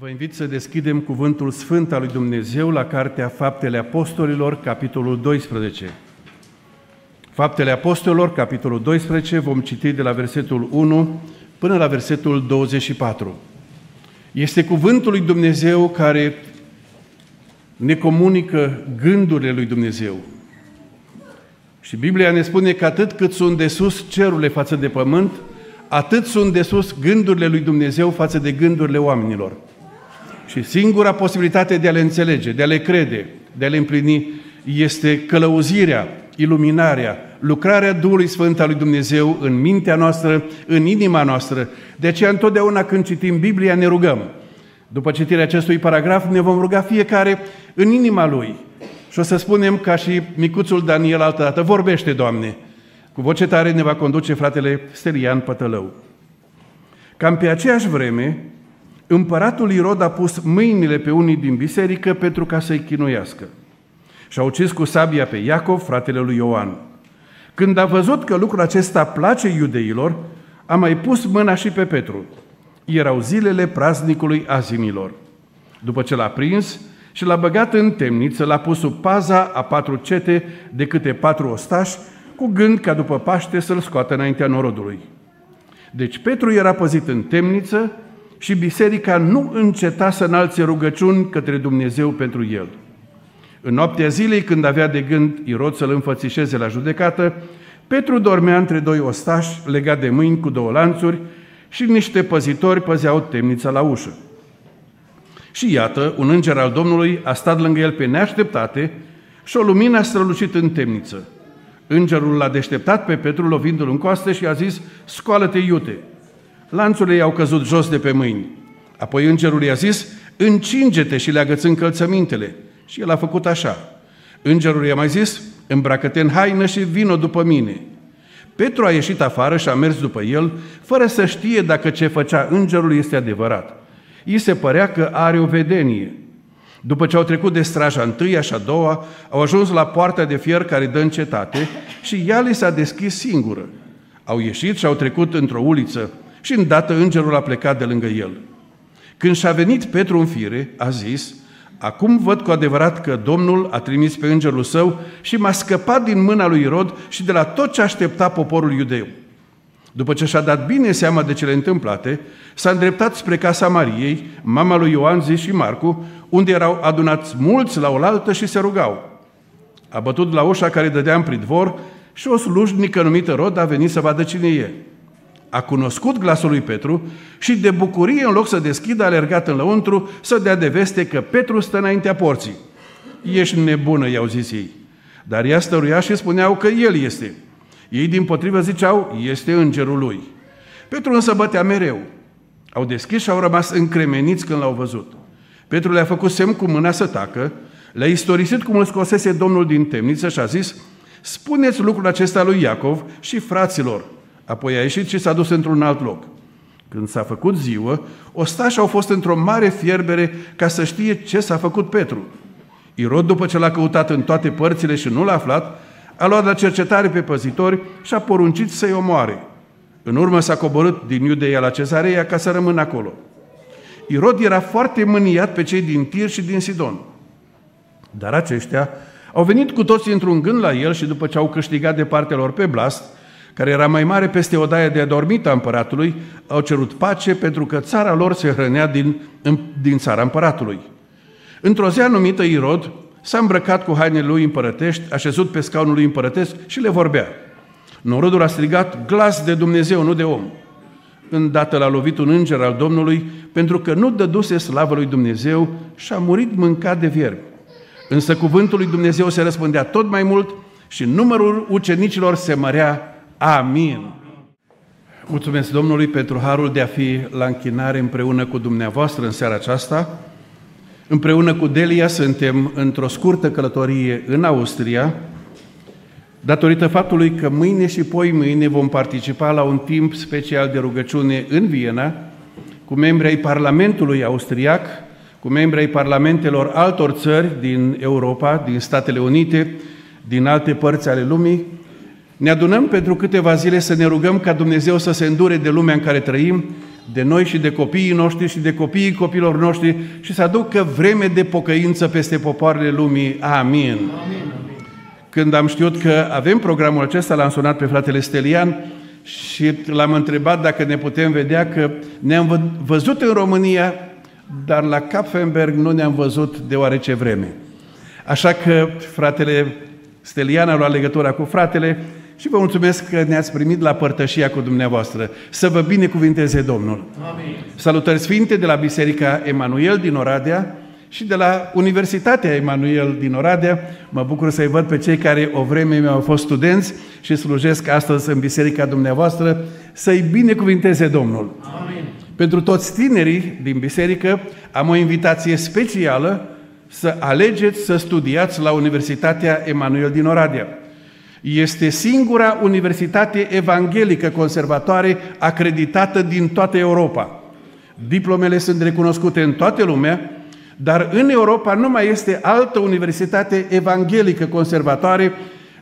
Vă invit să deschidem cuvântul sfânt al lui Dumnezeu la Cartea Faptele Apostolilor, capitolul 12. Faptele Apostolilor, capitolul 12, vom citi de la versetul 1 până la versetul 24. Este cuvântul lui Dumnezeu care ne comunică gândurile lui Dumnezeu. Și Biblia ne spune că atât cât sunt de sus cerurile față de pământ, atât sunt de sus gândurile lui Dumnezeu față de gândurile oamenilor. Și singura posibilitate de a le înțelege, de a le crede, de a le împlini, este călăuzirea, iluminarea, lucrarea Duhului Sfânt al lui Dumnezeu în mintea noastră, în inima noastră. De aceea întotdeauna când citim Biblia ne rugăm. După citirea acestui paragraf ne vom ruga fiecare în inima lui. Și o să spunem ca și micuțul Daniel altădată, vorbește, Doamne. Cu voce tare ne va conduce fratele Stelian Pătălău. Cam pe aceeași vreme, Împăratul Irod a pus mâinile pe unii din biserică pentru ca să-i chinuiască. Și a ucis cu sabia pe Iacov, fratele lui Ioan. Când a văzut că lucrul acesta place iudeilor, a mai pus mâna și pe Petru. Erau zilele praznicului azimilor. După ce l-a prins și l-a băgat în temniță, l-a pus sub paza a patru cete de câte patru ostași, cu gând ca după Paște să-l scoată înaintea norodului. Deci Petru era păzit în temniță și biserica nu înceta să înalțe rugăciuni către Dumnezeu pentru el. În noaptea zilei, când avea de gând Irod să-l înfățișeze la judecată, Petru dormea între doi ostași, legat de mâini cu două lanțuri, și niște păzitori păzeau temnița la ușă. Și iată, un înger al Domnului a stat lângă el pe neașteptate și o lumină a strălucit în temniță. Îngerul l-a deșteptat pe Petru lovindu-l în coastă și a zis, scoală-te iute! Lanțurile i-au căzut jos de pe mâini. Apoi îngerul i-a zis, încinge-te și leagă-ți încălțămintele. Și el a făcut așa. Îngerul i-a mai zis, îmbracă-te în haină și vină după mine. Petru a ieșit afară și a mers după el, fără să știe dacă ce făcea îngerul este adevărat. I se părea că are o vedenie. După ce au trecut de straja întâia și a doua, au ajuns la poarta de fier care dă în cetate și ea li s-a deschis singură. Au ieșit și au trecut într-o uliță și îndată îngerul a plecat de lângă el. Când și-a venit Petru în fire, a zis, Acum văd cu adevărat că Domnul a trimis pe îngerul său și m-a scăpat din mâna lui Irod și de la tot ce aștepta poporul iudeu. După ce și-a dat bine seama de cele întâmplate, s-a îndreptat spre casa Mariei, mama lui Ioan Zi și Marcu, unde erau adunați mulți la oaltă și se rugau. A bătut la ușa care dădea în pridvor și o slujnică numită Rod a venit să vadă cine e a cunoscut glasul lui Petru și de bucurie, în loc să deschidă, a alergat în lăuntru să dea de veste că Petru stă înaintea porții. Ești nebună, i-au zis ei. Dar ea stăruia și spuneau că el este. Ei din potrivă ziceau, este îngerul lui. Petru însă bătea mereu. Au deschis și au rămas încremeniți când l-au văzut. Petru le-a făcut semn cu mâna să tacă, le-a istorisit cum îl scosese Domnul din temniță și a zis, spuneți lucrul acesta lui Iacov și fraților, Apoi a ieșit și s-a dus într-un alt loc. Când s-a făcut ziua, ostașii au fost într-o mare fierbere ca să știe ce s-a făcut Petru. Irod, după ce l-a căutat în toate părțile și nu l-a aflat, a luat la cercetare pe păzitori și a poruncit să-i omoare. În urmă s-a coborât din Iudeia la Cezareia ca să rămână acolo. Irod era foarte mâniat pe cei din Tir și din Sidon. Dar aceștia au venit cu toții într-un gând la el și după ce au câștigat de partea lor pe blast, care era mai mare peste odaia de adormit a împăratului, au cerut pace pentru că țara lor se hrănea din, din țara împăratului. Într-o zi anumită Irod s-a îmbrăcat cu hainele lui împărătești, așezut pe scaunul lui împărătesc și le vorbea. Norodul a strigat, glas de Dumnezeu, nu de om. Îndată l-a lovit un înger al Domnului, pentru că nu dăduse slavă lui Dumnezeu și a murit mâncat de vierbi. Însă cuvântul lui Dumnezeu se răspândea tot mai mult și numărul ucenicilor se mărea Amin. Mulțumesc Domnului pentru harul de a fi la închinare împreună cu dumneavoastră în seara aceasta. Împreună cu Delia suntem într-o scurtă călătorie în Austria, datorită faptului că mâine și poi mâine vom participa la un timp special de rugăciune în Viena, cu membrii ai Parlamentului Austriac, cu membrii ai Parlamentelor altor țări din Europa, din Statele Unite, din alte părți ale lumii, ne adunăm pentru câteva zile să ne rugăm ca Dumnezeu să se îndure de lumea în care trăim, de noi și de copiii noștri și de copiii copilor noștri și să aducă vreme de pocăință peste popoarele lumii. Amin. Amin. Când am știut că avem programul acesta, l-am sunat pe fratele Stelian și l-am întrebat dacă ne putem vedea că ne-am văzut în România, dar la Kapfenberg nu ne-am văzut de oarece vreme. Așa că fratele Stelian a luat legătura cu fratele și vă mulțumesc că ne-ați primit la părtășia cu dumneavoastră. Să vă binecuvinteze Domnul! Amin. Salutări sfinte de la Biserica Emanuel din Oradea și de la Universitatea Emanuel din Oradea. Mă bucur să-i văd pe cei care o vreme mi-au fost studenți și slujesc astăzi în biserica dumneavoastră. Să-i binecuvinteze Domnul! Amin. Pentru toți tinerii din biserică am o invitație specială să alegeți să studiați la Universitatea Emanuel din Oradea. Este singura universitate evanghelică conservatoare acreditată din toată Europa. Diplomele sunt recunoscute în toată lumea, dar în Europa nu mai este altă universitate evanghelică conservatoare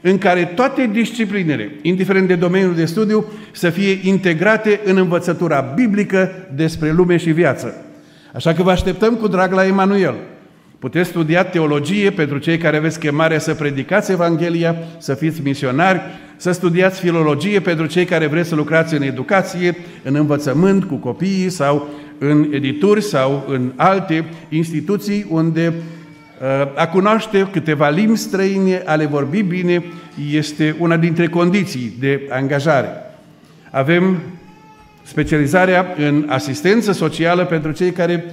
în care toate disciplinele, indiferent de domeniul de studiu, să fie integrate în învățătura biblică despre lume și viață. Așa că vă așteptăm cu drag la Emanuel. Puteți studia teologie pentru cei care aveți chemarea să predicați Evanghelia, să fiți misionari, să studiați filologie pentru cei care vreți să lucrați în educație, în învățământ cu copiii sau în edituri sau în alte instituții unde uh, a cunoaște câteva limbi străine, a le vorbi bine, este una dintre condiții de angajare. Avem specializarea în asistență socială pentru cei care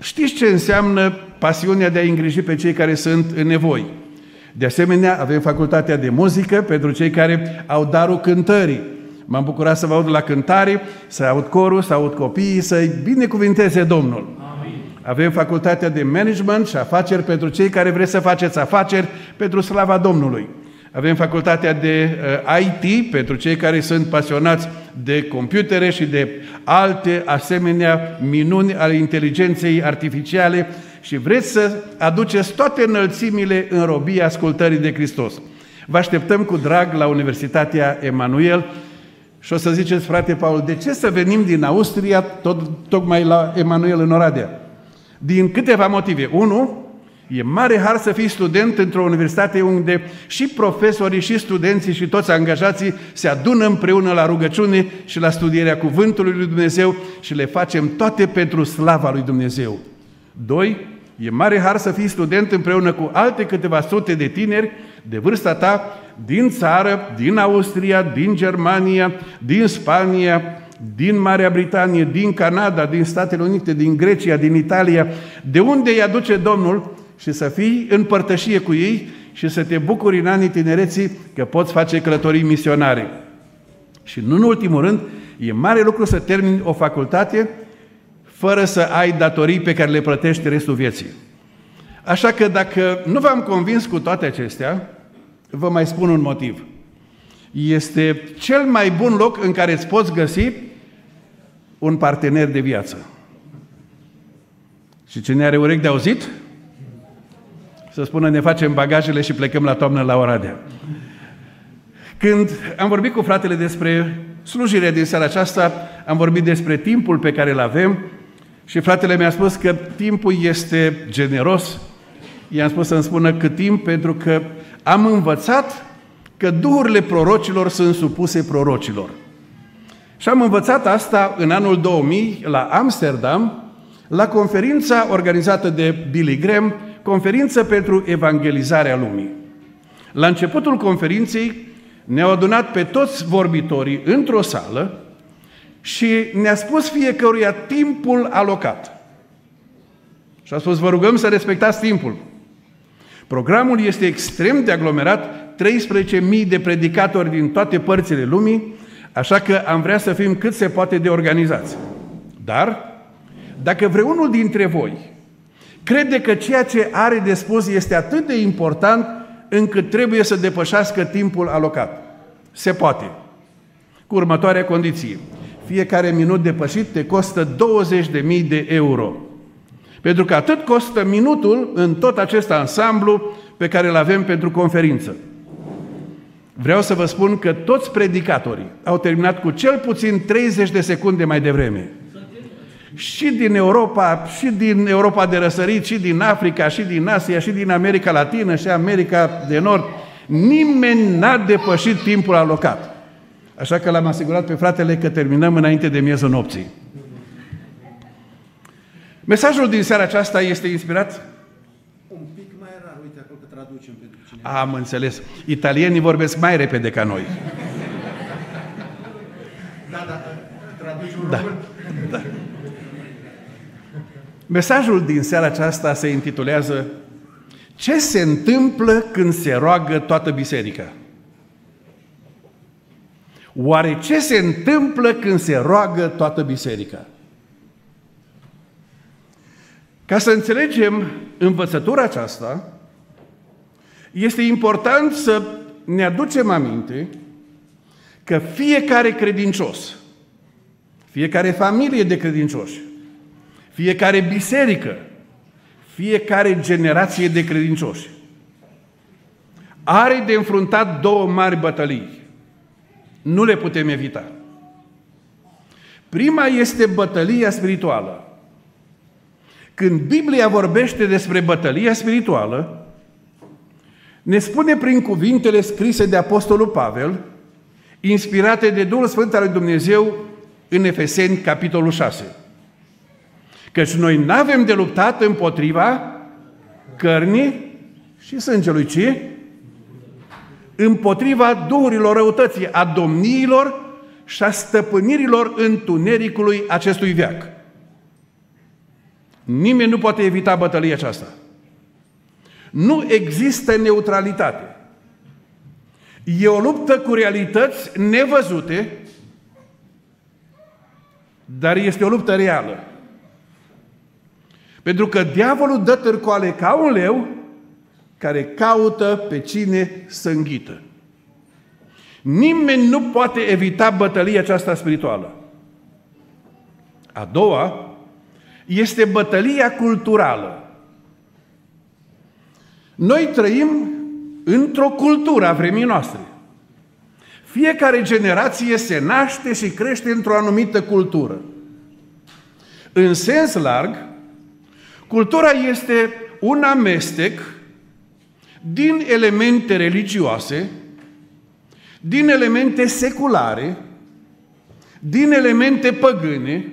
știți ce înseamnă pasiunea de a îngriji pe cei care sunt în nevoi. De asemenea, avem facultatea de muzică pentru cei care au darul cântării. M-am bucurat să vă aud la cântare, să aud corul, să aud copiii, să-i binecuvinteze Domnul. Amin. Avem facultatea de management și afaceri pentru cei care vreți să faceți afaceri pentru slava Domnului. Avem facultatea de uh, IT pentru cei care sunt pasionați de computere și de alte asemenea minuni ale inteligenței artificiale și vreți să aduceți toate înălțimile în robia ascultării de Hristos. Vă așteptăm cu drag la Universitatea Emanuel și o să ziceți, frate Paul, de ce să venim din Austria tot, tocmai la Emanuel în Oradea? Din câteva motive. Unu, E mare har să fii student într-o universitate unde și profesorii, și studenții, și toți angajații se adună împreună la rugăciune și la studierea Cuvântului lui Dumnezeu și le facem toate pentru slava lui Dumnezeu. Doi, e mare har să fii student împreună cu alte câteva sute de tineri de vârsta ta din țară, din Austria, din Germania, din Spania, din Marea Britanie, din Canada, din Statele Unite, din Grecia, din Italia, de unde îi aduce Domnul și să fii în părtășie cu ei și să te bucuri în anii tinereții că poți face călătorii misionare. Și nu în ultimul rând, e mare lucru să termini o facultate fără să ai datorii pe care le plătești restul vieții. Așa că dacă nu v-am convins cu toate acestea, vă mai spun un motiv. Este cel mai bun loc în care îți poți găsi un partener de viață. Și cine are urechi de auzit, să spună ne facem bagajele și plecăm la toamnă la Oradea. Când am vorbit cu fratele despre slujirea din seara aceasta, am vorbit despre timpul pe care îl avem și fratele mi-a spus că timpul este generos. I-am spus să-mi spună cât timp, pentru că am învățat că duhurile prorocilor sunt supuse prorocilor. Și am învățat asta în anul 2000 la Amsterdam, la conferința organizată de Billy Graham conferință pentru evangelizarea lumii. La începutul conferinței ne-au adunat pe toți vorbitorii într-o sală și ne-a spus fiecăruia timpul alocat. Și a spus, vă rugăm să respectați timpul. Programul este extrem de aglomerat, 13.000 de predicatori din toate părțile lumii, așa că am vrea să fim cât se poate de organizați. Dar, dacă vreunul dintre voi crede că ceea ce are de spus este atât de important încât trebuie să depășească timpul alocat. Se poate. Cu următoarea condiție. Fiecare minut depășit te costă 20.000 de euro. Pentru că atât costă minutul în tot acest ansamblu pe care îl avem pentru conferință. Vreau să vă spun că toți predicatorii au terminat cu cel puțin 30 de secunde mai devreme. Și din Europa, și din Europa de răsărit, și din Africa, și din Asia, și din America Latină, și America de Nord. Nimeni n-a depășit timpul alocat. Așa că l-am asigurat pe fratele că terminăm înainte de miezul nopții. Mesajul din seara aceasta este inspirat? Un pic mai rar, uite acolo că traducem pentru cine. Am înțeles. Italienii vorbesc mai repede ca noi. Mesajul din seara aceasta se intitulează Ce se întâmplă când se roagă toată biserica? Oare ce se întâmplă când se roagă toată biserica? Ca să înțelegem învățătura aceasta, este important să ne aducem aminte că fiecare credincios, fiecare familie de credincioși, fiecare biserică, fiecare generație de credincioși are de înfruntat două mari bătălii. Nu le putem evita. Prima este bătălia spirituală. Când Biblia vorbește despre bătălia spirituală, ne spune prin cuvintele scrise de Apostolul Pavel, inspirate de Duhul Sfânt al lui Dumnezeu în Efeseni, capitolul 6. Căci noi nu avem de luptat împotriva cărnii și sângelui, ci împotriva duhurilor răutății, a domniilor și a stăpânirilor întunericului acestui veac. Nimeni nu poate evita bătălia aceasta. Nu există neutralitate. E o luptă cu realități nevăzute, dar este o luptă reală. Pentru că diavolul dă târcoale ca un leu care caută pe cine să înghită. Nimeni nu poate evita bătălia aceasta spirituală. A doua este bătălia culturală. Noi trăim într-o cultură a vremii noastre. Fiecare generație se naște și crește într-o anumită cultură. În sens larg, cultura este un amestec din elemente religioase, din elemente seculare, din elemente păgâne,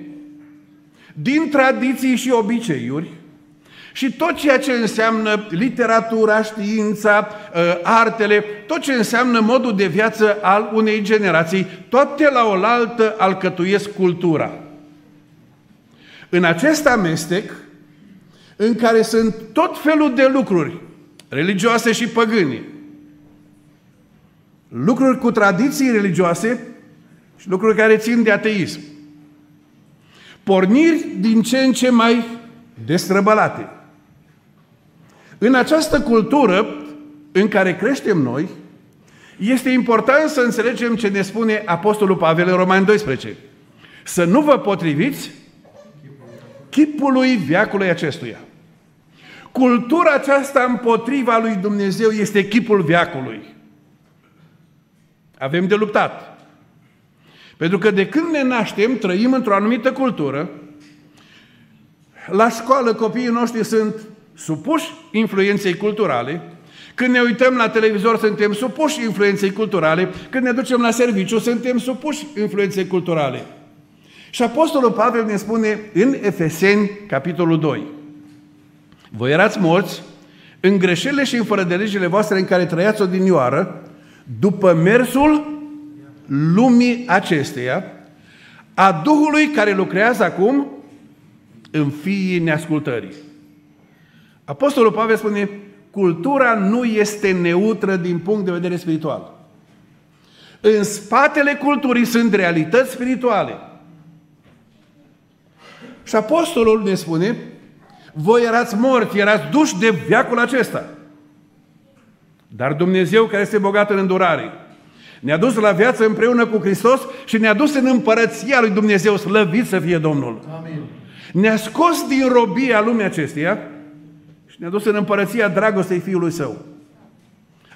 din tradiții și obiceiuri și tot ceea ce înseamnă literatura, știința, ă, artele, tot ce înseamnă modul de viață al unei generații, toate la oaltă alcătuiesc cultura. În acest amestec, în care sunt tot felul de lucruri, religioase și păgâni, lucruri cu tradiții religioase și lucruri care țin de ateism, porniri din ce în ce mai destrăbălate. În această cultură în care creștem noi, este important să înțelegem ce ne spune Apostolul Pavel în Romani 12. Să nu vă potriviți chipului viacului acestuia. Cultura aceasta împotriva lui Dumnezeu este chipul viacului. Avem de luptat. Pentru că de când ne naștem, trăim într-o anumită cultură, la școală copiii noștri sunt supuși influenței culturale, când ne uităm la televizor suntem supuși influenței culturale, când ne ducem la serviciu suntem supuși influenței culturale. Și Apostolul Pavel ne spune în Efeseni, capitolul 2, Voi erați morți în greșelile și în fără de legile voastre în care trăiați odinioară, după mersul lumii acesteia, a Duhului care lucrează acum în fiii neascultării. Apostolul Pavel spune, cultura nu este neutră din punct de vedere spiritual. În spatele culturii sunt realități spirituale. Și apostolul ne spune, voi erați morți, erați duși de viacul acesta. Dar Dumnezeu, care este bogat în îndurare, ne-a dus la viață împreună cu Hristos și ne-a dus în împărăția lui Dumnezeu, slăvit să fie Domnul. Amin. Ne-a scos din robia lumii acesteia și ne-a dus în împărăția dragostei Fiului Său.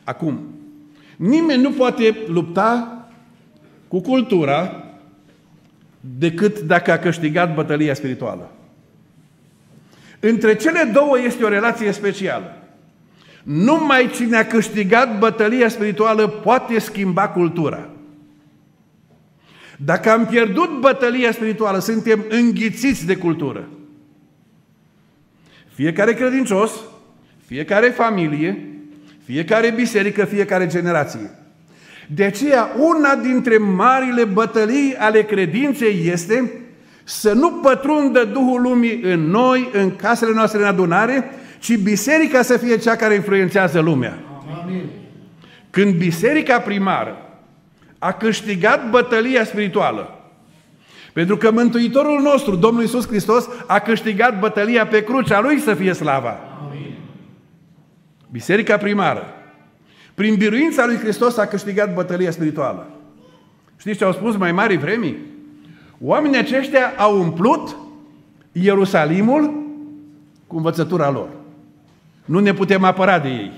Acum, nimeni nu poate lupta cu cultura decât dacă a câștigat bătălia spirituală. Între cele două este o relație specială. Numai cine a câștigat bătălia spirituală poate schimba cultura. Dacă am pierdut bătălia spirituală, suntem înghițiți de cultură. Fiecare credincios, fiecare familie, fiecare biserică, fiecare generație. De aceea, una dintre marile bătălii ale credinței este să nu pătrundă Duhul Lumii în noi, în casele noastre în adunare, ci biserica să fie cea care influențează lumea. Amin. Când biserica primară a câștigat bătălia spirituală, pentru că Mântuitorul nostru, Domnul Isus Hristos, a câștigat bătălia pe crucea Lui să fie slava. Amin. Biserica primară, prin biruința lui Hristos a câștigat bătălia spirituală. Știți ce au spus mai mari vremii? Oamenii aceștia au umplut Ierusalimul cu învățătura lor. Nu ne putem apăra de ei.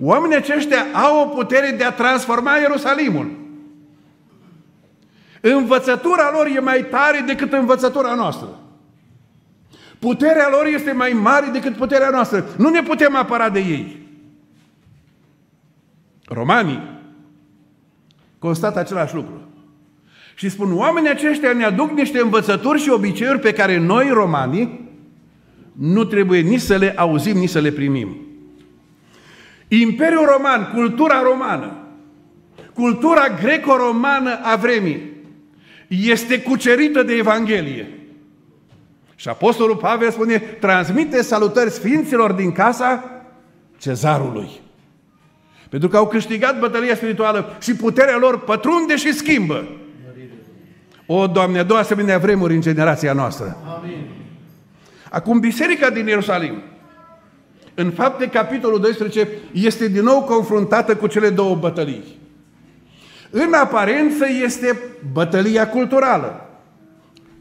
Oamenii aceștia au o putere de a transforma Ierusalimul. Învățătura lor e mai tare decât învățătura noastră. Puterea lor este mai mare decât puterea noastră. Nu ne putem apăra de ei. Romanii constată același lucru. Și spun, oamenii aceștia ne aduc niște învățături și obiceiuri pe care noi, romanii, nu trebuie nici să le auzim, nici să le primim. Imperiul Roman, cultura romană, cultura greco-romană a vremii, este cucerită de Evanghelie. Și Apostolul Pavel spune, transmite salutări sfinților din casa cezarului. Pentru că au câștigat bătălia spirituală și puterea lor pătrunde și schimbă. O, Doamne, două asemenea vremuri în generația noastră. Amin. Acum, biserica din Ierusalim, în fapte capitolul 12, este din nou confruntată cu cele două bătălii. În aparență este bătălia culturală.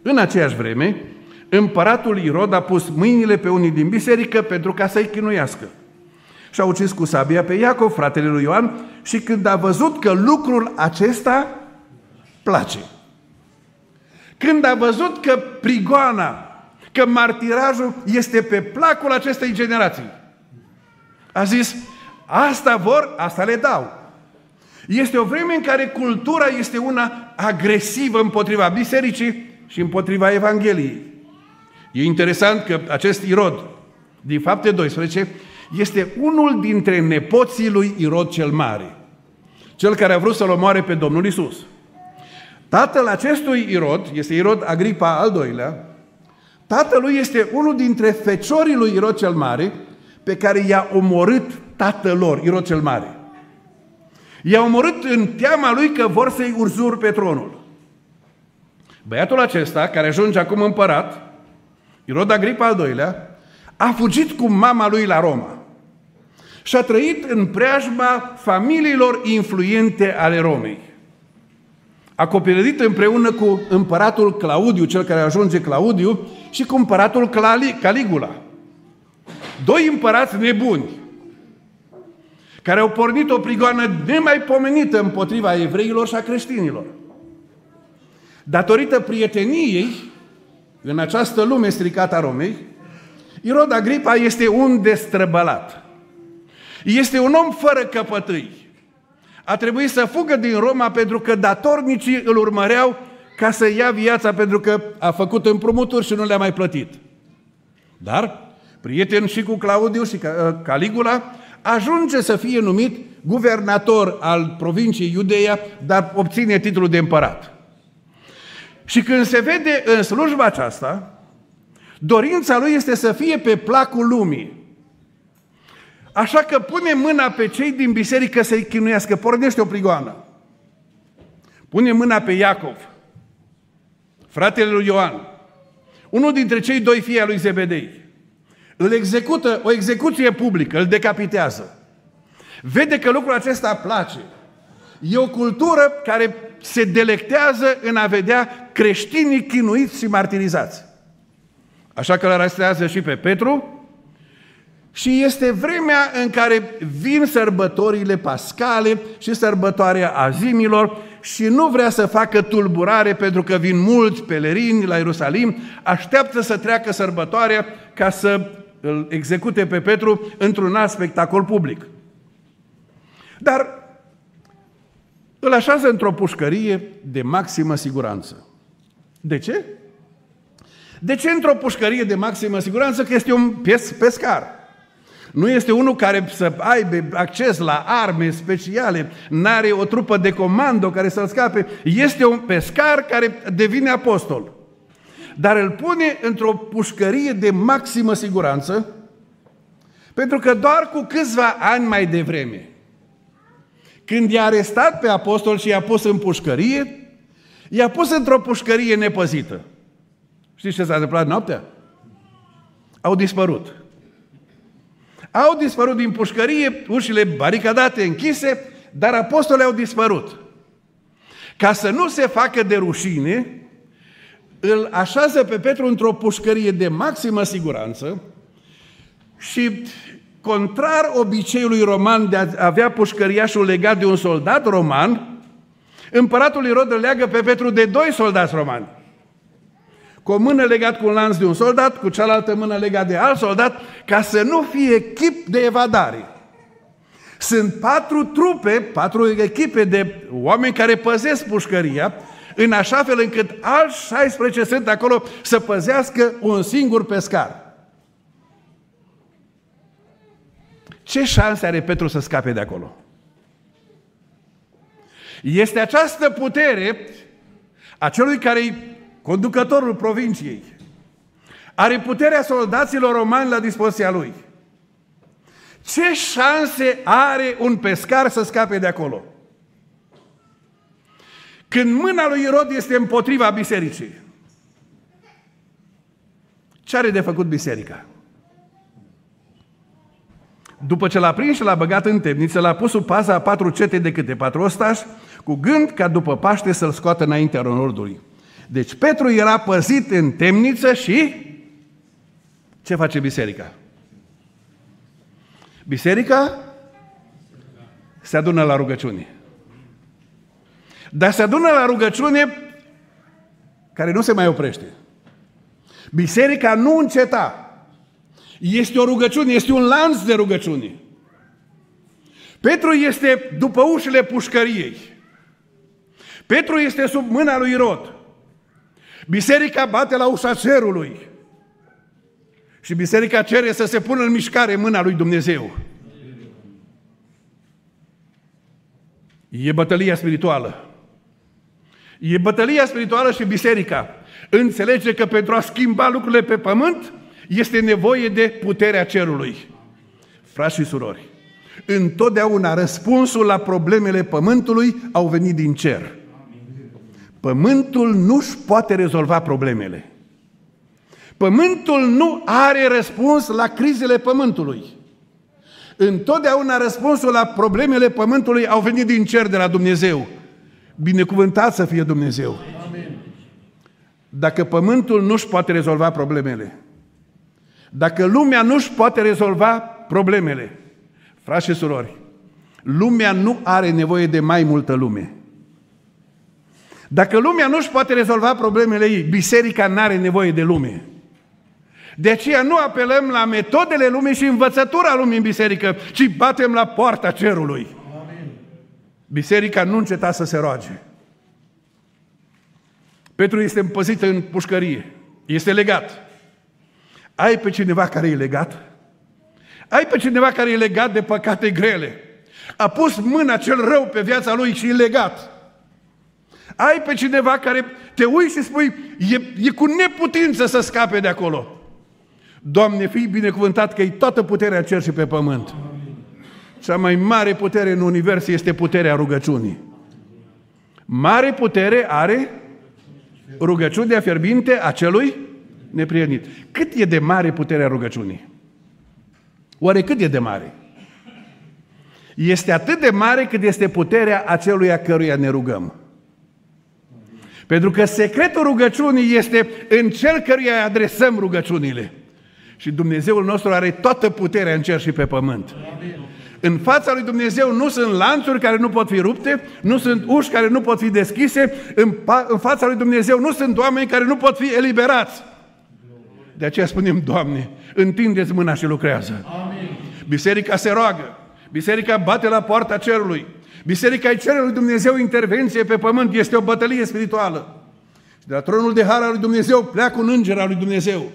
În aceeași vreme, împăratul Irod a pus mâinile pe unii din biserică pentru ca să-i chinuiască. Și a ucis cu sabia pe Iacov, fratele lui Ioan, și când a văzut că lucrul acesta place. Când a văzut că prigoana, că martirajul este pe placul acestei generații, a zis, asta vor, asta le dau. Este o vreme în care cultura este una agresivă împotriva bisericii și împotriva Evangheliei. E interesant că acest Irod, din fapte 12, este unul dintre nepoții lui Irod cel Mare, cel care a vrut să-l omoare pe Domnul Isus. Tatăl acestui Irod, este Irod Agripa al doilea, tatălui este unul dintre feciorii lui Irod cel Mare, pe care i-a omorât tatăl lor, Irod cel Mare. I-a omorât în teama lui că vor să-i urzur tronul. Băiatul acesta, care ajunge acum împărat, Irod Agripa al doilea, a fugit cu mama lui la Roma și a trăit în preajma familiilor influente ale Romei. A copilărit împreună cu împăratul Claudiu, cel care ajunge Claudiu, și cu împăratul Caligula. Doi împărați nebuni, care au pornit o prigoană nemaipomenită împotriva evreilor și a creștinilor. Datorită prieteniei, în această lume stricată a Romei, Irod Agripa este un destrăbălat. Este un om fără căpătâi. A trebuit să fugă din Roma pentru că datornicii îl urmăreau ca să ia viața pentru că a făcut împrumuturi și nu le-a mai plătit. Dar, prieten și cu Claudiu și ă, Caligula, ajunge să fie numit guvernator al provinciei Iudeia, dar obține titlul de împărat. Și când se vede în slujba aceasta, Dorința lui este să fie pe placul lumii. Așa că pune mâna pe cei din biserică să-i chinuiască, pornește o prigoană. Pune mâna pe Iacov, fratele lui Ioan, unul dintre cei doi fii al lui Zebedei. Îl execută o execuție publică, îl decapitează. Vede că lucrul acesta place. E o cultură care se delectează în a vedea creștinii chinuiți și martirizați. Așa că îl arestează și pe Petru și este vremea în care vin sărbătorile pascale și sărbătoarea azimilor și nu vrea să facă tulburare pentru că vin mulți pelerini la Ierusalim, așteaptă să treacă sărbătoarea ca să îl execute pe Petru într-un alt spectacol public. Dar îl așează într-o pușcărie de maximă siguranță. De ce? De ce într-o pușcărie de maximă siguranță? Că este un pes pescar. Nu este unul care să aibă acces la arme speciale, n-are o trupă de comando care să-l scape. Este un pescar care devine apostol. Dar îl pune într-o pușcărie de maximă siguranță, pentru că doar cu câțiva ani mai devreme, când i-a arestat pe apostol și i-a pus în pușcărie, i-a pus într-o pușcărie nepăzită. Știți ce s-a întâmplat noaptea? Au dispărut. Au dispărut din pușcărie, ușile baricadate, închise, dar apostolii au dispărut. Ca să nu se facă de rușine, îl așează pe Petru într-o pușcărie de maximă siguranță și, contrar obiceiului roman de a avea pușcăriașul legat de un soldat roman, împăratul Irod îl leagă pe Petru de doi soldați romani cu o mână legat cu un lanț de un soldat, cu cealaltă mână legat de alt soldat, ca să nu fie chip de evadare. Sunt patru trupe, patru echipe de oameni care păzesc pușcăria, în așa fel încât alți 16 sunt acolo să păzească un singur pescar. Ce șanse are Petru să scape de acolo? Este această putere a celui care conducătorul provinciei, are puterea soldaților romani la dispoziția lui. Ce șanse are un pescar să scape de acolo? Când mâna lui Irod este împotriva bisericii, ce are de făcut biserica? După ce l-a prins și l-a băgat în temniță, l-a pus sub paza a patru cete de câte patru ostași, cu gând ca după Paște să-l scoată înaintea nordului. Deci Petru era păzit în temniță și ce face biserica? Biserica se adună la rugăciune. Dar se adună la rugăciune care nu se mai oprește. Biserica nu înceta. Este o rugăciune, este un lanț de rugăciune. Petru este după ușile pușcăriei. Petru este sub mâna lui Irod. Biserica bate la ușa cerului. Și biserica cere să se pună în mișcare mâna lui Dumnezeu. E bătălia spirituală. E bătălia spirituală și biserica înțelege că pentru a schimba lucrurile pe pământ este nevoie de puterea cerului. Frați și surori, întotdeauna răspunsul la problemele pământului au venit din cer. Pământul nu-și poate rezolva problemele. Pământul nu are răspuns la crizele pământului. Întotdeauna răspunsul la problemele pământului au venit din cer de la Dumnezeu. Binecuvântat să fie Dumnezeu. Amin. Dacă pământul nu-și poate rezolva problemele, dacă lumea nu-și poate rezolva problemele, frați și surori, lumea nu are nevoie de mai multă lume. Dacă lumea nu își poate rezolva problemele ei, biserica nu are nevoie de lume. De aceea nu apelăm la metodele lumii și învățătura lumii în biserică, ci batem la poarta cerului. Amin. Biserica nu înceta să se roage. Petru este împăzit în pușcărie. Este legat. Ai pe cineva care e legat? Ai pe cineva care e legat de păcate grele. A pus mâna cel rău pe viața lui și e legat. Ai pe cineva care te uiți și spui, e, e cu neputință să scape de acolo. Doamne, fii binecuvântat că e toată puterea cer și pe pământ. Cea mai mare putere în univers este puterea rugăciunii. Mare putere are rugăciunea fierbinte a celui neprienit. Cât e de mare puterea rugăciunii? Oare cât e de mare? Este atât de mare cât este puterea aceluia căruia ne rugăm. Pentru că secretul rugăciunii este în cel căruia adresăm rugăciunile. Și Dumnezeul nostru are toată puterea în cer și pe pământ. În fața lui Dumnezeu nu sunt lanțuri care nu pot fi rupte, nu sunt uși care nu pot fi deschise, în, în fața lui Dumnezeu nu sunt oameni care nu pot fi eliberați. De aceea spunem, Doamne, întindeți mâna și lucrează. Amin. Biserica se roagă, biserica bate la poarta cerului, biserica îi cere lui Dumnezeu intervenție pe pământ, este o bătălie spirituală. Și de la tronul de har al lui Dumnezeu pleacă un înger al lui Dumnezeu.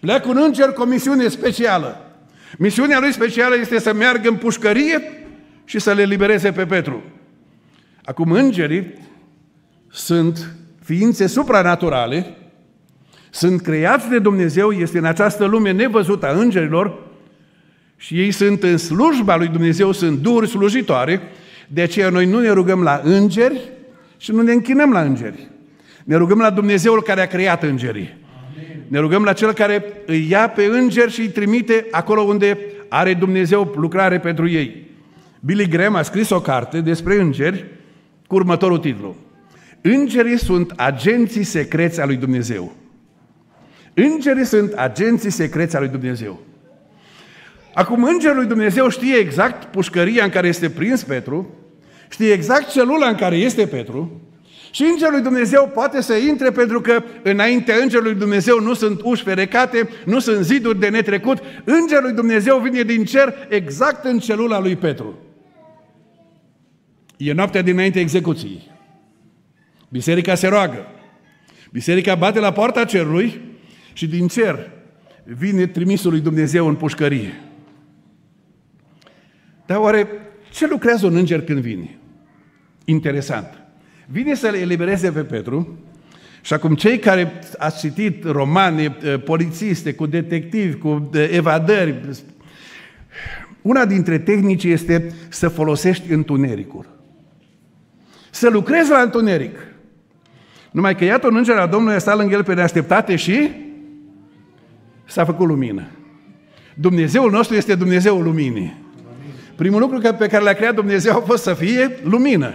Pleacă un înger cu o misiune specială. Misiunea lui specială este să meargă în pușcărie și să le libereze pe Petru. Acum îngerii sunt ființe supranaturale, sunt creați de Dumnezeu, este în această lume nevăzută a îngerilor și ei sunt în slujba lui Dumnezeu, sunt duri slujitoare, de aceea noi nu ne rugăm la îngeri și nu ne închinăm la îngeri. Ne rugăm la Dumnezeul care a creat îngerii. Ne rugăm la Cel care îi ia pe îngeri și îi trimite acolo unde are Dumnezeu lucrare pentru ei. Billy Graham a scris o carte despre îngeri cu următorul titlu. Îngerii sunt agenții secreți a lui Dumnezeu. Îngerii sunt agenții secreți a lui Dumnezeu. Acum, îngerul lui Dumnezeu știe exact pușcăria în care este prins Petru, știe exact celula în care este Petru, și Îngerul lui Dumnezeu poate să intre pentru că înainte Îngerului Dumnezeu nu sunt uși ferecate, nu sunt ziduri de netrecut. Îngerul lui Dumnezeu vine din cer exact în celula lui Petru. E noaptea dinainte execuției. Biserica se roagă. Biserica bate la poarta cerului și din cer vine trimisul lui Dumnezeu în pușcărie. Dar oare ce lucrează un înger când vine? Interesant. Vine să le elibereze pe Petru și acum cei care ați citit romane eh, polițiste, cu detectivi, cu eh, evadări, una dintre tehnici este să folosești întunericul. Să lucrezi la întuneric. Numai că iată un înger al Domnului a stat lângă el pe neașteptate și s-a făcut lumină. Dumnezeul nostru este Dumnezeul luminii. Primul lucru pe care l-a creat Dumnezeu a fost să fie lumină.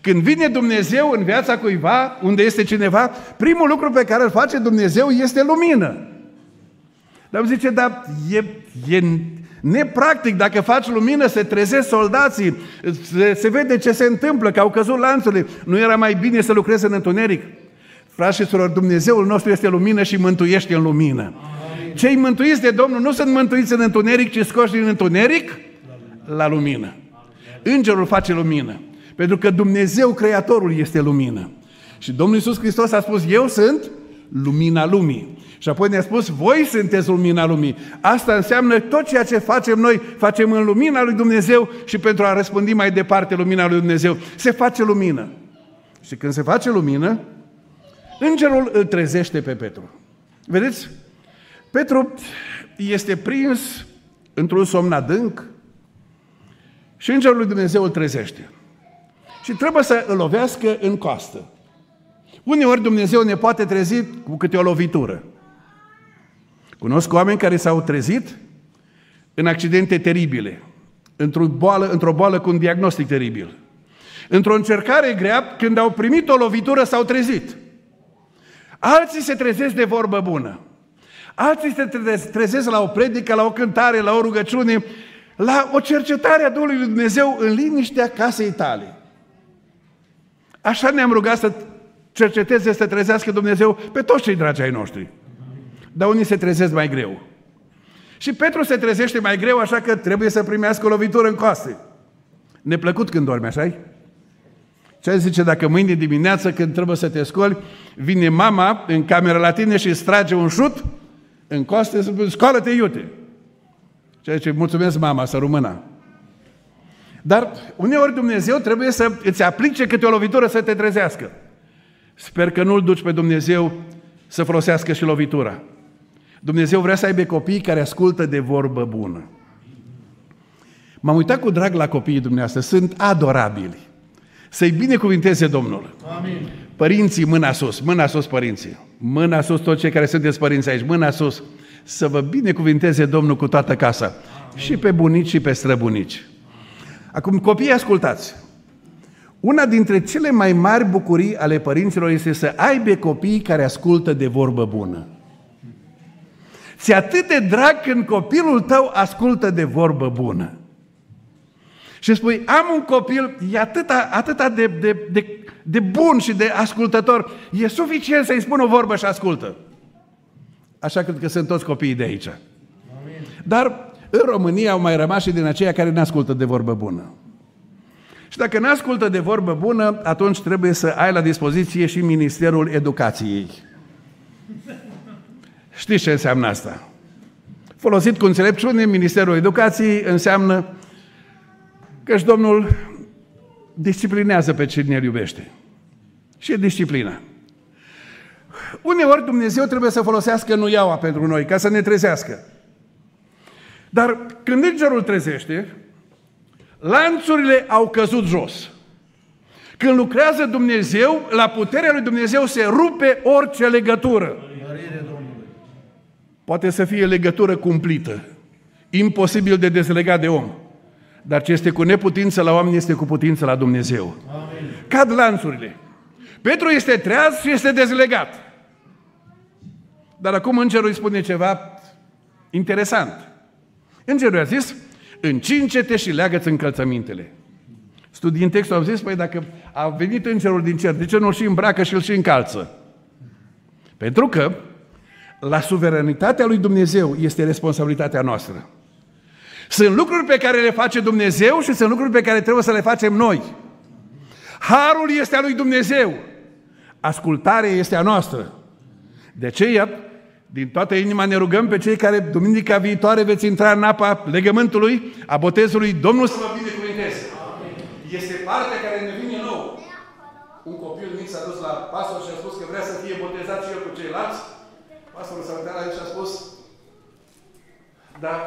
Când vine Dumnezeu în viața cuiva, unde este cineva, primul lucru pe care îl face Dumnezeu este lumină. Dar zice, dar e, e nepractic, dacă faci lumină, se trezesc soldații, se, se vede ce se întâmplă, că au căzut lanțurile. Nu era mai bine să lucrezi în întuneric? Frați și surori, Dumnezeul nostru este lumină și mântuiește în lumină. Cei mântuiți de Domnul nu sunt mântuiți în întuneric, ci scoși din întuneric la lumină. Îngerul face lumină. Pentru că Dumnezeu, Creatorul, este lumină. Și Domnul Iisus Hristos a spus, eu sunt lumina lumii. Și apoi ne-a spus, voi sunteți lumina lumii. Asta înseamnă tot ceea ce facem noi, facem în lumina lui Dumnezeu și pentru a răspândi mai departe lumina lui Dumnezeu. Se face lumină. Și când se face lumină, îngerul îl trezește pe Petru. Vedeți? Petru este prins într-un somn adânc și îngerul lui Dumnezeu îl trezește și trebuie să îl lovească în coastă. Uneori Dumnezeu ne poate trezi cu câte o lovitură. Cunosc oameni care s-au trezit în accidente teribile, într-o boală, într-o boală cu un diagnostic teribil. Într-o încercare grea, când au primit o lovitură, s-au trezit. Alții se trezesc de vorbă bună. Alții se trezesc la o predică, la o cântare, la o rugăciune, la o cercetare a Duhului Dumnezeu în liniștea casei tale. Așa ne-am rugat să cerceteze, să trezească Dumnezeu pe toți cei dragi ai noștri. Dar unii se trezesc mai greu. Și Petru se trezește mai greu, așa că trebuie să primească o lovitură în coaste. Neplăcut când dormi, așa -i? Ce zice dacă mâine dimineață când trebuie să te scoli, vine mama în cameră la tine și îți trage un șut în coaste, spune, scoală-te iute. Ce zice, mulțumesc mama, să rămână. Dar uneori Dumnezeu trebuie să îți aplice câte o lovitură să te trezească. Sper că nu-L duci pe Dumnezeu să folosească și lovitura. Dumnezeu vrea să aibă copii care ascultă de vorbă bună. M-am uitat cu drag la copiii dumneavoastră, sunt adorabili. Să-i binecuvinteze Domnul. Amin. Părinții, mâna sus, mâna sus părinții. Mâna sus toți cei care sunteți părinți aici, mâna sus. Să vă binecuvinteze Domnul cu toată casa. Amin. Și pe bunici și pe străbunici. Acum, copiii, ascultați. Una dintre cele mai mari bucurii ale părinților este să aibă copii care ascultă de vorbă bună. Ți atât de drag când copilul tău ascultă de vorbă bună. și spui, am un copil, e atâta, atâta de, de, de, de bun și de ascultător, e suficient să-i spun o vorbă și ascultă. Așa cred că sunt toți copiii de aici. Amin. Dar în România au mai rămas și din aceia care ne ascultă de vorbă bună. Și dacă ne ascultă de vorbă bună, atunci trebuie să ai la dispoziție și Ministerul Educației. Știți ce înseamnă asta? Folosit cu înțelepciune, Ministerul Educației înseamnă că și Domnul disciplinează pe cine îl iubește. Și e disciplina. Uneori Dumnezeu trebuie să folosească nuiaua pentru noi, ca să ne trezească. Dar când îngerul trezește, lanțurile au căzut jos. Când lucrează Dumnezeu, la puterea lui Dumnezeu se rupe orice legătură. Poate să fie legătură cumplită, imposibil de dezlegat de om. Dar ce este cu neputință la oameni este cu putință la Dumnezeu. Amin. Cad lanțurile. Petru este treaz și este dezlegat. Dar acum îngerul îi spune ceva interesant. Îngerul a zis, încinge-te și leagă-ți încălțămintele. Studii în textul au zis, păi dacă a venit îngerul din cer, de ce nu-l și îmbracă și îl și încalță? Pentru că la suveranitatea lui Dumnezeu este responsabilitatea noastră. Sunt lucruri pe care le face Dumnezeu și sunt lucruri pe care trebuie să le facem noi. Harul este a lui Dumnezeu. Ascultarea este a noastră. De aceea, din toată inima ne rugăm pe cei care duminica viitoare veți intra în apa legământului, a botezului, Domnul să vă binecuvinteze. Este partea care ne vine nou. Un copil mic s-a dus la pastor și a spus că vrea să fie botezat și el cu ceilalți. Pastorul s-a uitat la el și a spus, dar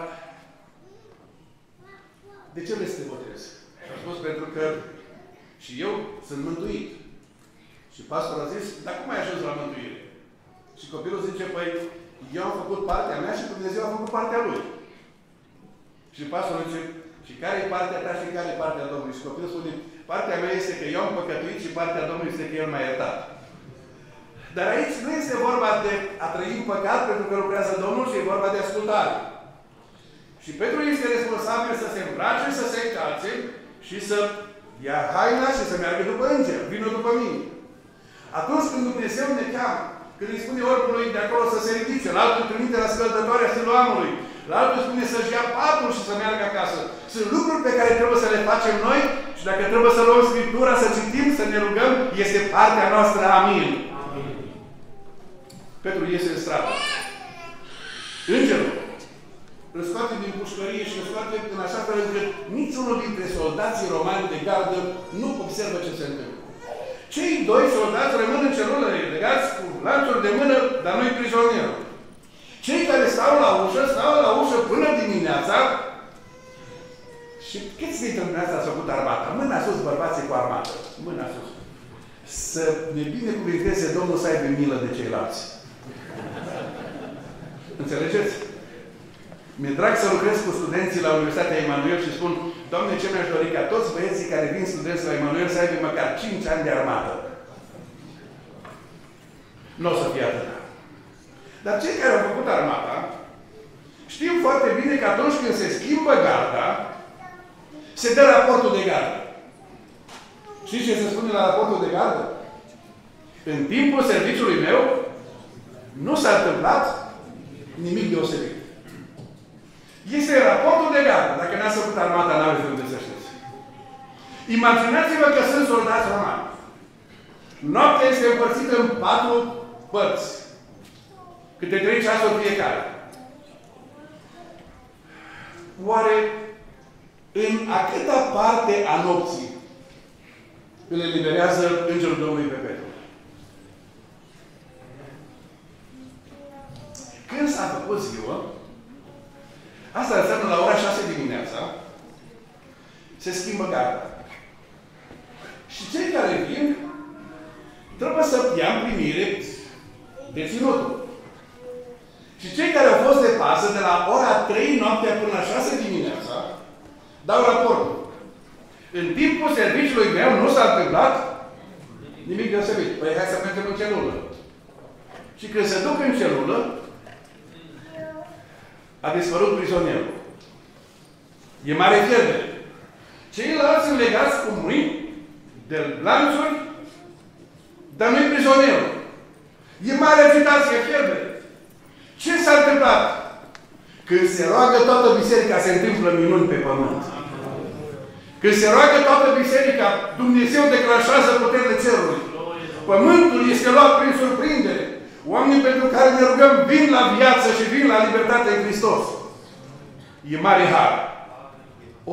de ce vrei să te botezi? Și a spus, pentru că și eu sunt mântuit. Și pastorul a zis, dar cum ai ajuns la mântuire? Și copilul zice, păi, eu am făcut partea mea și Dumnezeu a făcut partea lui. Și pastorul zice, și care e partea ta și care e partea Domnului? Și copilul spune, partea mea este că eu am păcătuit și partea Domnului este că El m-a iertat. Dar aici nu este vorba de a trăi în păcat pentru că lucrează Domnul, ci e vorba de ascultare. Și Petru este responsabil să se îmbrace, să se încalțe și să ia haina și să meargă după înger. Vină după mine. Atunci când Dumnezeu ne cheamă, când îi spune orbului de acolo să se ridice, la altul trimite la scăldătoarea siloamului, la altul spune să-și ia patul și să meargă acasă. Sunt lucruri pe care trebuie să le facem noi și dacă trebuie să luăm Scriptura, să citim, să ne rugăm, este partea noastră. Amin. Amin. Petru iese în stradă. Îngerul îl scoate din pușcărie și îl scoate în așa fel încât niciunul dintre soldații romani de gardă nu observă ce se întâmplă. Cei doi soldați rămân în celulă legați cu lanțuri de mână, dar nu-i prizonier. Cei care stau la ușă, stau la ușă până dimineața și câți dintre dumneavoastră ați făcut armata? Mâna sus, bărbații cu armată. Mâna sus. Să ne binecuvinteze Domnul să aibă milă de ceilalți. Înțelegeți? Mi-e drag să lucrez cu studenții la Universitatea Emanuel și spun, Doamne, ce mi-aș dori ca toți băieții care vin studenți la Emanuel să aibă măcar 5 ani de armată. Nu o să fie atât. Dar cei care au făcut armata știu foarte bine că atunci când se schimbă garda, se dă raportul de gardă. Știți ce se spune la raportul de gardă? În timpul serviciului meu nu s-a întâmplat nimic deosebit. Este raportul de gardă. Dacă n-ați făcut armata, n-aveți de unde să știți. Imaginați-vă că sunt soldați romani. Noaptea este împărțită în patru părți. Câte trei ceasuri fiecare. Oare în a câta parte a nopții îl eliberează Îngerul Domnului pe Petru? Când s-a făcut ziua, Asta înseamnă la ora 6 dimineața se schimbă garda. Și cei care vin trebuie să ia în primire deținutul. Și cei care au fost de pasă de la ora 3 noaptea până la 6 dimineața dau raportul. În timpul serviciului meu nu s-a întâmplat nimic deosebit. Păi hai să mergem în celulă. Și când se duc în celulă, a dispărut prizonierul. E mare fierbere. Ceilalți sunt legați cu mâini de lanțuri, dar nu-i prizonierul. E mare agitație, fiebre. Ce s-a întâmplat? Când se roagă toată biserica, se întâmplă minuni pe pământ. Când se roagă toată biserica, Dumnezeu declanșează puterile cerului. Pământul este luat prin surprindere. Oamenii pentru care ne rugăm vin la viață și vin la libertate în Hristos. E mare har.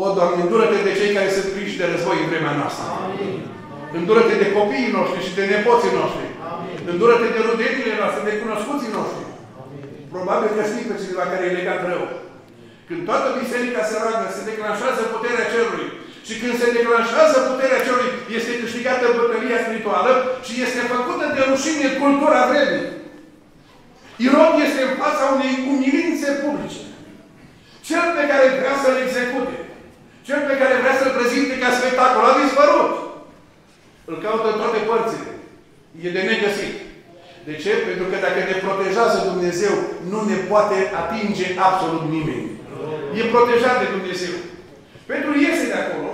O, Doamne, îndură-te de cei care sunt prinși de război în vremea noastră. Îndură-te de copiii noștri și de nepoții noștri. Îndură-te de rudenile noastre, de cunoscuții noștri. Probabil că știi pe cineva care e legat rău. Când toată biserica se roagă, se declanșează puterea cerului. Și când se declanșează puterea cerului, este câștigată bătălia spirituală și este făcută de rușine cultura vremii. Irod este în fața unei umilințe publice. Cel pe care vrea să-l execute, cel pe care vrea să-l prezinte ca spectacol, a dispărut. Îl caută în toate părțile. E de negăsit. De ce? Pentru că dacă ne protejează Dumnezeu, nu ne poate atinge absolut nimeni. E protejat de Dumnezeu. Petru iese de acolo.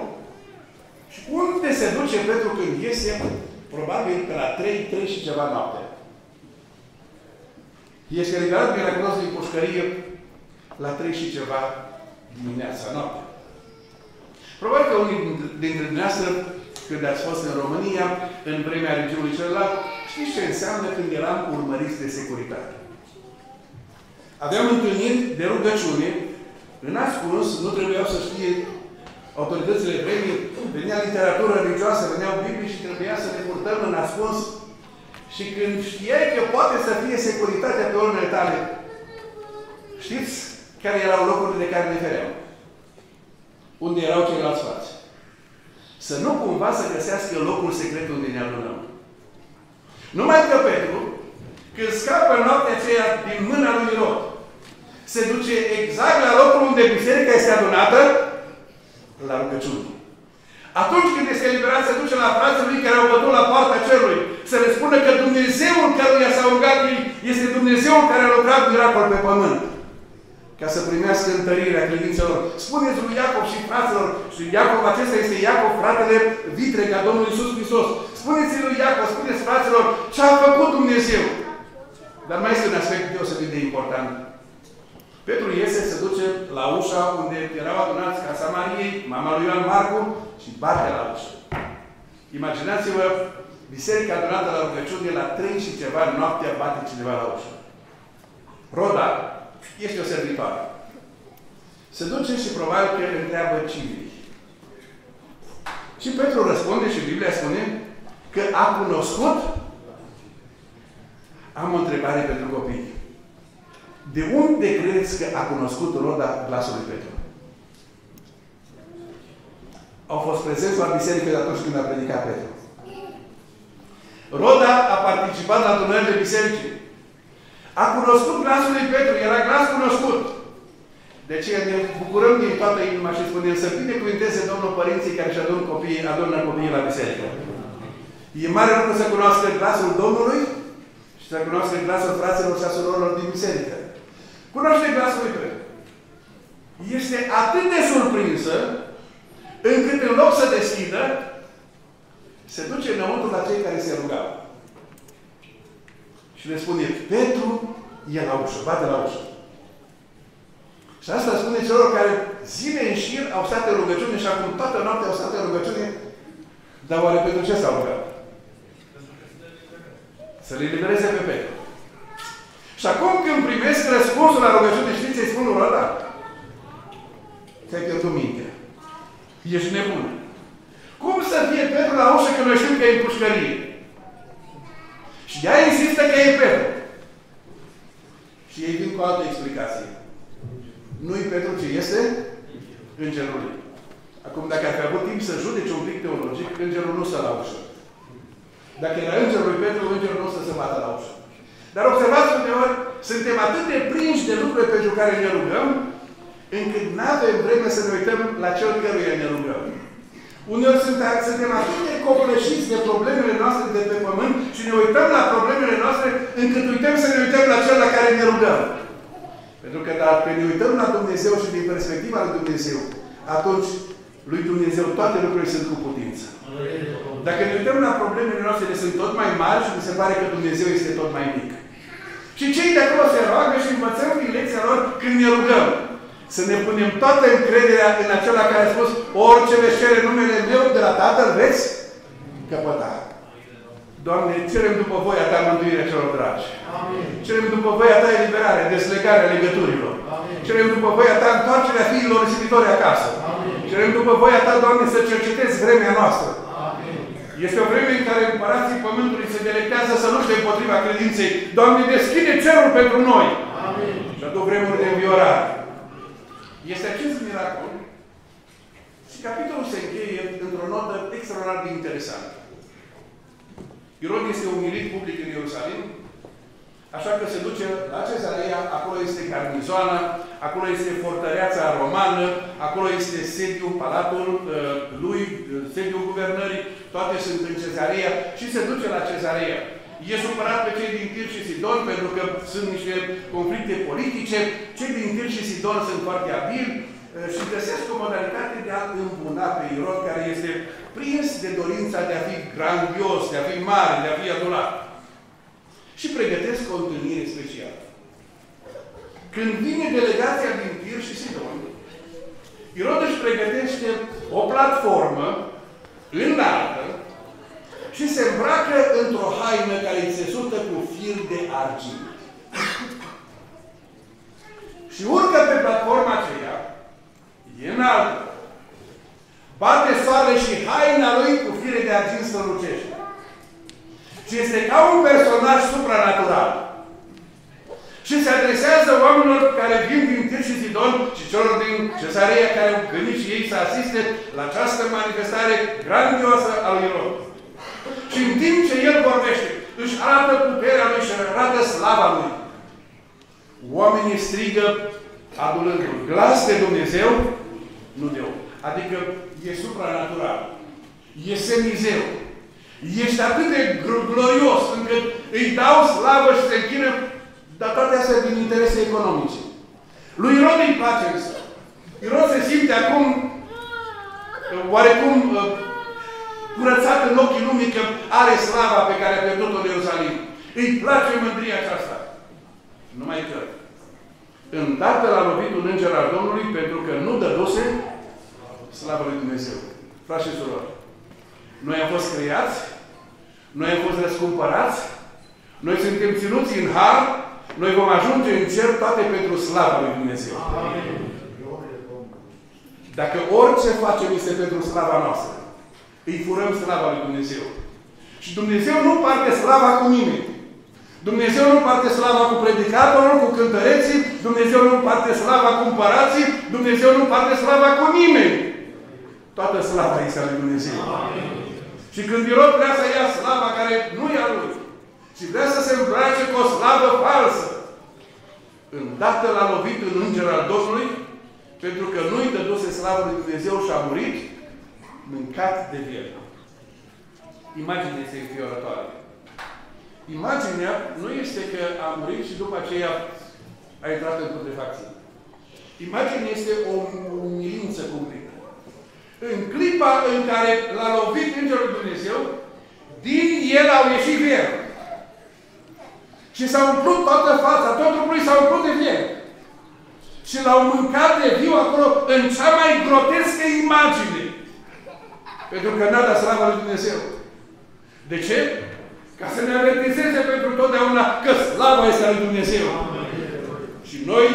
Și unde se duce Petru când iese? Probabil pe la 3, 3 și ceva noapte. Este ridicat miraculos din pușcărie la 3 și ceva dimineața, noapte. Probabil că unii dintre dumneavoastră, când ați fost în România, în vremea regiunii celălalt, știți ce înseamnă când eram urmăriți de securitate. Aveam întâlniri de rugăciune, în ascuns, nu trebuiau să știe autoritățile vremii, venea literatură religioasă, veneau Biblii și trebuia să ne purtăm în ascuns. Și când știai că poate să fie securitatea pe urmele tale, știți care erau locurile de care ne fereau? Unde erau ceilalți fați. Să nu cumva să găsească locul secret unde ne adunăm. Numai că Petru, când scapă noaptea aceea din mâna lui Irod, se duce exact la locul unde biserica este adunată, la rugăciune. Atunci când este eliberat, se duce la frații lui care au bătut la poarta cerului, să le spună că Dumnezeul căruia s-au rugat ei este Dumnezeul care a lucrat miracol pe pământ. Ca să primească întărirea credințelor. Spuneți lui Iacov și fraților, și Iacov acesta este Iacov, fratele vitreg a Domnului Iisus Hristos. Spuneți lui Iacov, spuneți fraților, ce a făcut Dumnezeu. Dar mai este un aspect deosebit de important. Petru iese, se duce la ușa unde erau adunați ca Samariei, mama lui Ioan Marcu și bate la ușă. Imaginați-vă biserica adunată la rugăciune la trei și ceva noaptea bate cineva la ușă. Roda este o servitoare. Se duce și probabil că îl întreabă cine Și Petru răspunde și Biblia spune că a cunoscut am o întrebare pentru copii. De unde credeți că a cunoscut roda glasul lui Petru? Au fost prezenți la biserică de atunci când a predicat Petru. Roda a participat la adunările bisericii. A cunoscut glasul lui Petru, era glas cunoscut. De ce ne bucurăm din toată inima și spunem să binecuvinteze Domnul părinții care își adună copiii, adună copiii la biserică. E mare lucru să cunoască glasul Domnului și să cunoască glasul fraților și a surorilor din biserică. Cunoaște glasul lui Petru. Este atât de surprinsă încât în loc să deschidă, se duce înăuntru la cei care se rugau. Și le spune, Petru e la ușă, bate la ușă. Și asta spune celor care zile în șir au stat în rugăciune și acum toată noaptea au stat în rugăciune, dar oare pentru ce s-au rugat? Să le libereze pe Petru. Și acum când primesc răspunsul la rugăciune, știți ce-i spun ăla? Ți-ai pierdut mintea. Ești nebun. Cum să fie Petru la ușă când noi știm că e în pușcărie? Și ea insistă că e Petru. Și ei vin cu altă explicație. Nu-i Petru ce este? Îngerul. Acum, dacă ar fi avut timp să judece un pic teologic, îngerul nu stă la ușă. Dacă era îngerul lui Petru, îngerul nu stă să bată la ușă. Dar observați uneori, suntem atât de prinși de lucruri pentru care ne rugăm, încât nu avem vreme să ne uităm la cel căruia ne rugăm. Uneori suntem, suntem atât de copleșiți de problemele noastre de pe pământ și ne uităm la problemele noastre încât uităm să ne uităm la cel la care ne rugăm. Pentru că dacă ne uităm la Dumnezeu și din perspectiva lui Dumnezeu, atunci lui Dumnezeu toate lucrurile sunt cu putință. Dacă ne uităm la problemele noastre, sunt tot mai mari și mi se pare că Dumnezeu este tot mai mic. Și cei de acolo se roagă și învățăm din lecția lor când ne rugăm. Să ne punem toată încrederea în acela care a spus orice veți cere numele meu de la Tatăl veți căpăta. Doamne, cerem după voia Ta mântuirea celor dragi. Amin. Cerem după voia Ta eliberarea, deslegarea legăturilor. Amin. Cerem după voia Ta întoarcerea fiilor risipitori acasă. Amin. Cerem după voia Ta, Doamne, să cercetezi vremea noastră. Amin. Este o vreme în care împărații Pământului se delectează să lupte împotriva credinței. Doamne, deschide cerul pentru noi. Amin. Și aduc vremuri de înviorare. Este acest miracol și capitolul se încheie într-o notă extraordinar de interesantă. Irod este umilit public în Ierusalim, așa că se duce la Cezarea, acolo este garnizoana, acolo este fortăreața romană, acolo este sediul, palatul uh, lui, sediul guvernării, toate sunt în Cezarea și se duce la Cezarea. E supărat pe cei din Tir și Sidon pentru că sunt niște conflicte politice. Cei din Tir și Sidon sunt foarte abili uh, și găsesc o modalitate de a îmbuna pe Irod, care este prins de dorința de a fi grandios, de a fi mare, de a fi adulat. Și pregătesc o întâlnire specială. Când vine delegația din Tir și Sidon, Irod își pregătește o platformă înaltă și se îmbracă într-o haină care îi țesută cu fir de argint. și urcă pe platforma aceea, e înaltă, bate soarele și haina lui cu fire de argint strălucește. Și este ca un personaj supranatural. Și se adresează oamenilor care vin din Tir și Sidon și celor din Cesarea care au gândit și ei să asiste la această manifestare grandioasă a lui Irod. Și în timp ce el vorbește, își arată puterea lui și arată slava lui. Oamenii strigă adulându-l. Glas de Dumnezeu, nu de om. Adică e supranatural. E semizeu. Ești atât de glorios încât îi dau slavă și se închină, dar toate astea din interese economice. Lui Irod îi place însă. Irod se simte acum oarecum curățat în ochii lumii că are slava pe care a pierdut-o în Ierusalim. Îi place mândria aceasta. Numai că îndată l-a lovit un înger al Domnului pentru că nu dăduse slavă lui Dumnezeu. Frați și surori, noi am fost creați, noi am fost răscumpărați, noi suntem ținuți în har, noi vom ajunge în cer toate pentru slava lui Dumnezeu. Amin. Dacă orice facem este pentru slava noastră, îi furăm slava lui Dumnezeu. Și Dumnezeu nu parte slava cu nimeni. Dumnezeu nu parte slava cu predicatorul, cu cântăreții, Dumnezeu nu parte slava cu împărații, Dumnezeu nu parte slava cu nimeni. Toată slava este a lui Dumnezeu. Amin. Și când Irod vrea să ia slava care nu e a lui, și vrea să se îmbrace cu o slavă falsă, îndată l-a lovit în înger al Domnului, pentru că nu-i dăduse slavă lui Dumnezeu și a murit, mâncat de viel. Imaginea este înfiorătoare. Imaginea nu este că a murit și după aceea a intrat în putrefacție. Imaginea este o umilință cumplită. În clipa în care l-a lovit Îngerul Dumnezeu, din el au ieșit viel. Și s-a umplut toată fața, tot trupul s-a umplut de viel. Și l-au mâncat de viu acolo în cea mai grotescă imagine. Pentru că n-a dat slavă lui Dumnezeu. De ce? Ca să ne avertizeze pentru totdeauna că slava este a lui Dumnezeu. Și noi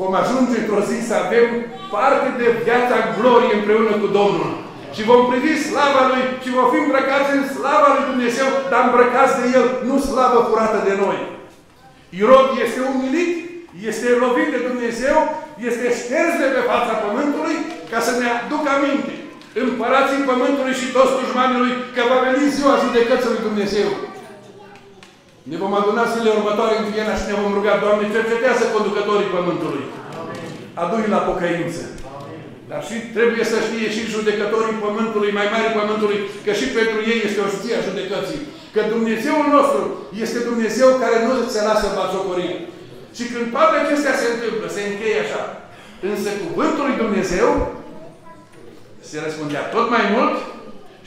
vom ajunge într-o zi să avem parte de viața glorie împreună cu Domnul. Și vom privi slava Lui și vom fi îmbrăcați în slava Lui Dumnezeu, dar îmbrăcați de El, nu slavă curată de noi. Irod este umilit, este lovit de Dumnezeu, este șters de pe fața pământului ca să ne aducă aminte împărații pământului și toți dușmanii lui, că va veni ziua judecății lui Dumnezeu. Ne vom aduna zilele următoare în Viena și ne vom ruga, Doamne, cercetează conducătorii pământului. Adui la pocăință. Dar și trebuie să știe și judecătorii pământului, mai mari pământului, că și pentru ei este o știe a judecății. Că Dumnezeul nostru este Dumnezeu care nu se lasă batjocorit. Și când toate acestea se întâmplă, se încheie așa. Însă cuvântul lui Dumnezeu se răspundea tot mai mult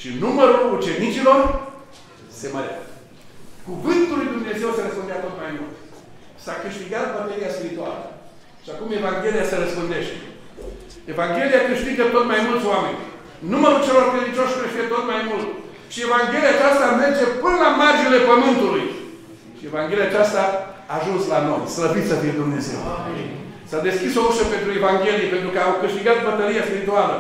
și numărul ucenicilor se mărea. Cuvântul lui Dumnezeu se răspundea tot mai mult. S-a câștigat bateria spirituală. Și acum Evanghelia se răspundește. Evanghelia câștigă tot mai mulți oameni. Numărul celor credincioși crește tot mai mult. Și Evanghelia aceasta merge până la marginile pământului. Și Evanghelia aceasta a ajuns la noi. Slăvit să fie Dumnezeu. S-a deschis o ușă pentru Evanghelie, pentru că au câștigat bătălia spirituală.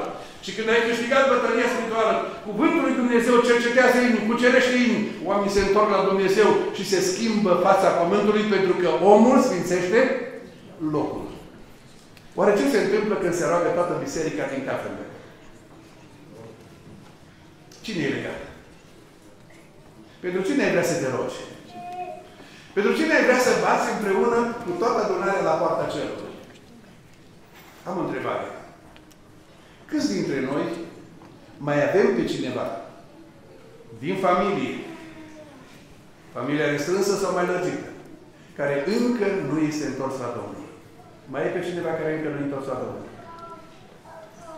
Și când ai câștigat bătălia spirituală, cuvântul lui Dumnezeu cercetează inimi, cucerește inimi. Oamenii se întorc la Dumnezeu și se schimbă fața pământului pentru că omul sfințește locul. Oare ce se întâmplă când se roagă toată biserica din cafele? Cine e legat? Pentru cine ai vrea să te rogi? Pentru cine ai vrea să bați împreună cu toată adunarea la poarta cerului? Am o întrebare. Câți dintre noi mai avem pe cineva din familie, familia restrânsă sau mai lărgită, care încă nu este întors la Domnul? Mai e pe cineva care încă nu e întors la Domnul?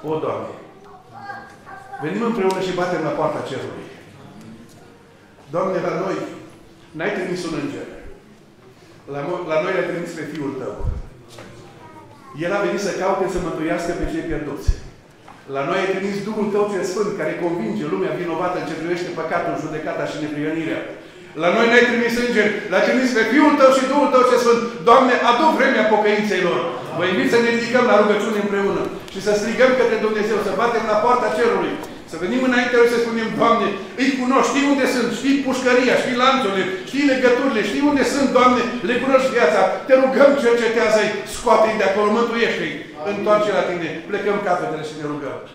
O, Doamne! Venim împreună și batem la poarta cerului. Doamne, la noi n-ai trimis un înger. La, la noi l-ai trimis pe Fiul Tău. El a venit să caute să mântuiască pe cei pierduți. La noi ai trimis Duhul Tău cel Sfânt, care convinge lumea vinovată în ce privește păcatul, judecata și neprionirea. La noi n-ai trimis îngeri, l-ai trimis pe Fiul Tău și Duhul Tău cel Sfânt. Doamne, adu vremea pocăinței lor. Vă invit să ne ridicăm la rugăciune împreună și să strigăm către Dumnezeu, să batem la poarta cerului să venim înainte și să spunem, Doamne, îi cunoști, știi unde sunt, știi pușcăria, știi lanțurile, știi legăturile, știi unde sunt, Doamne, le cunoști viața. Te rugăm, cercetează-i, scoate-i de acolo, mântuiește-i, întoarce la Tine, plecăm capetele și ne rugăm.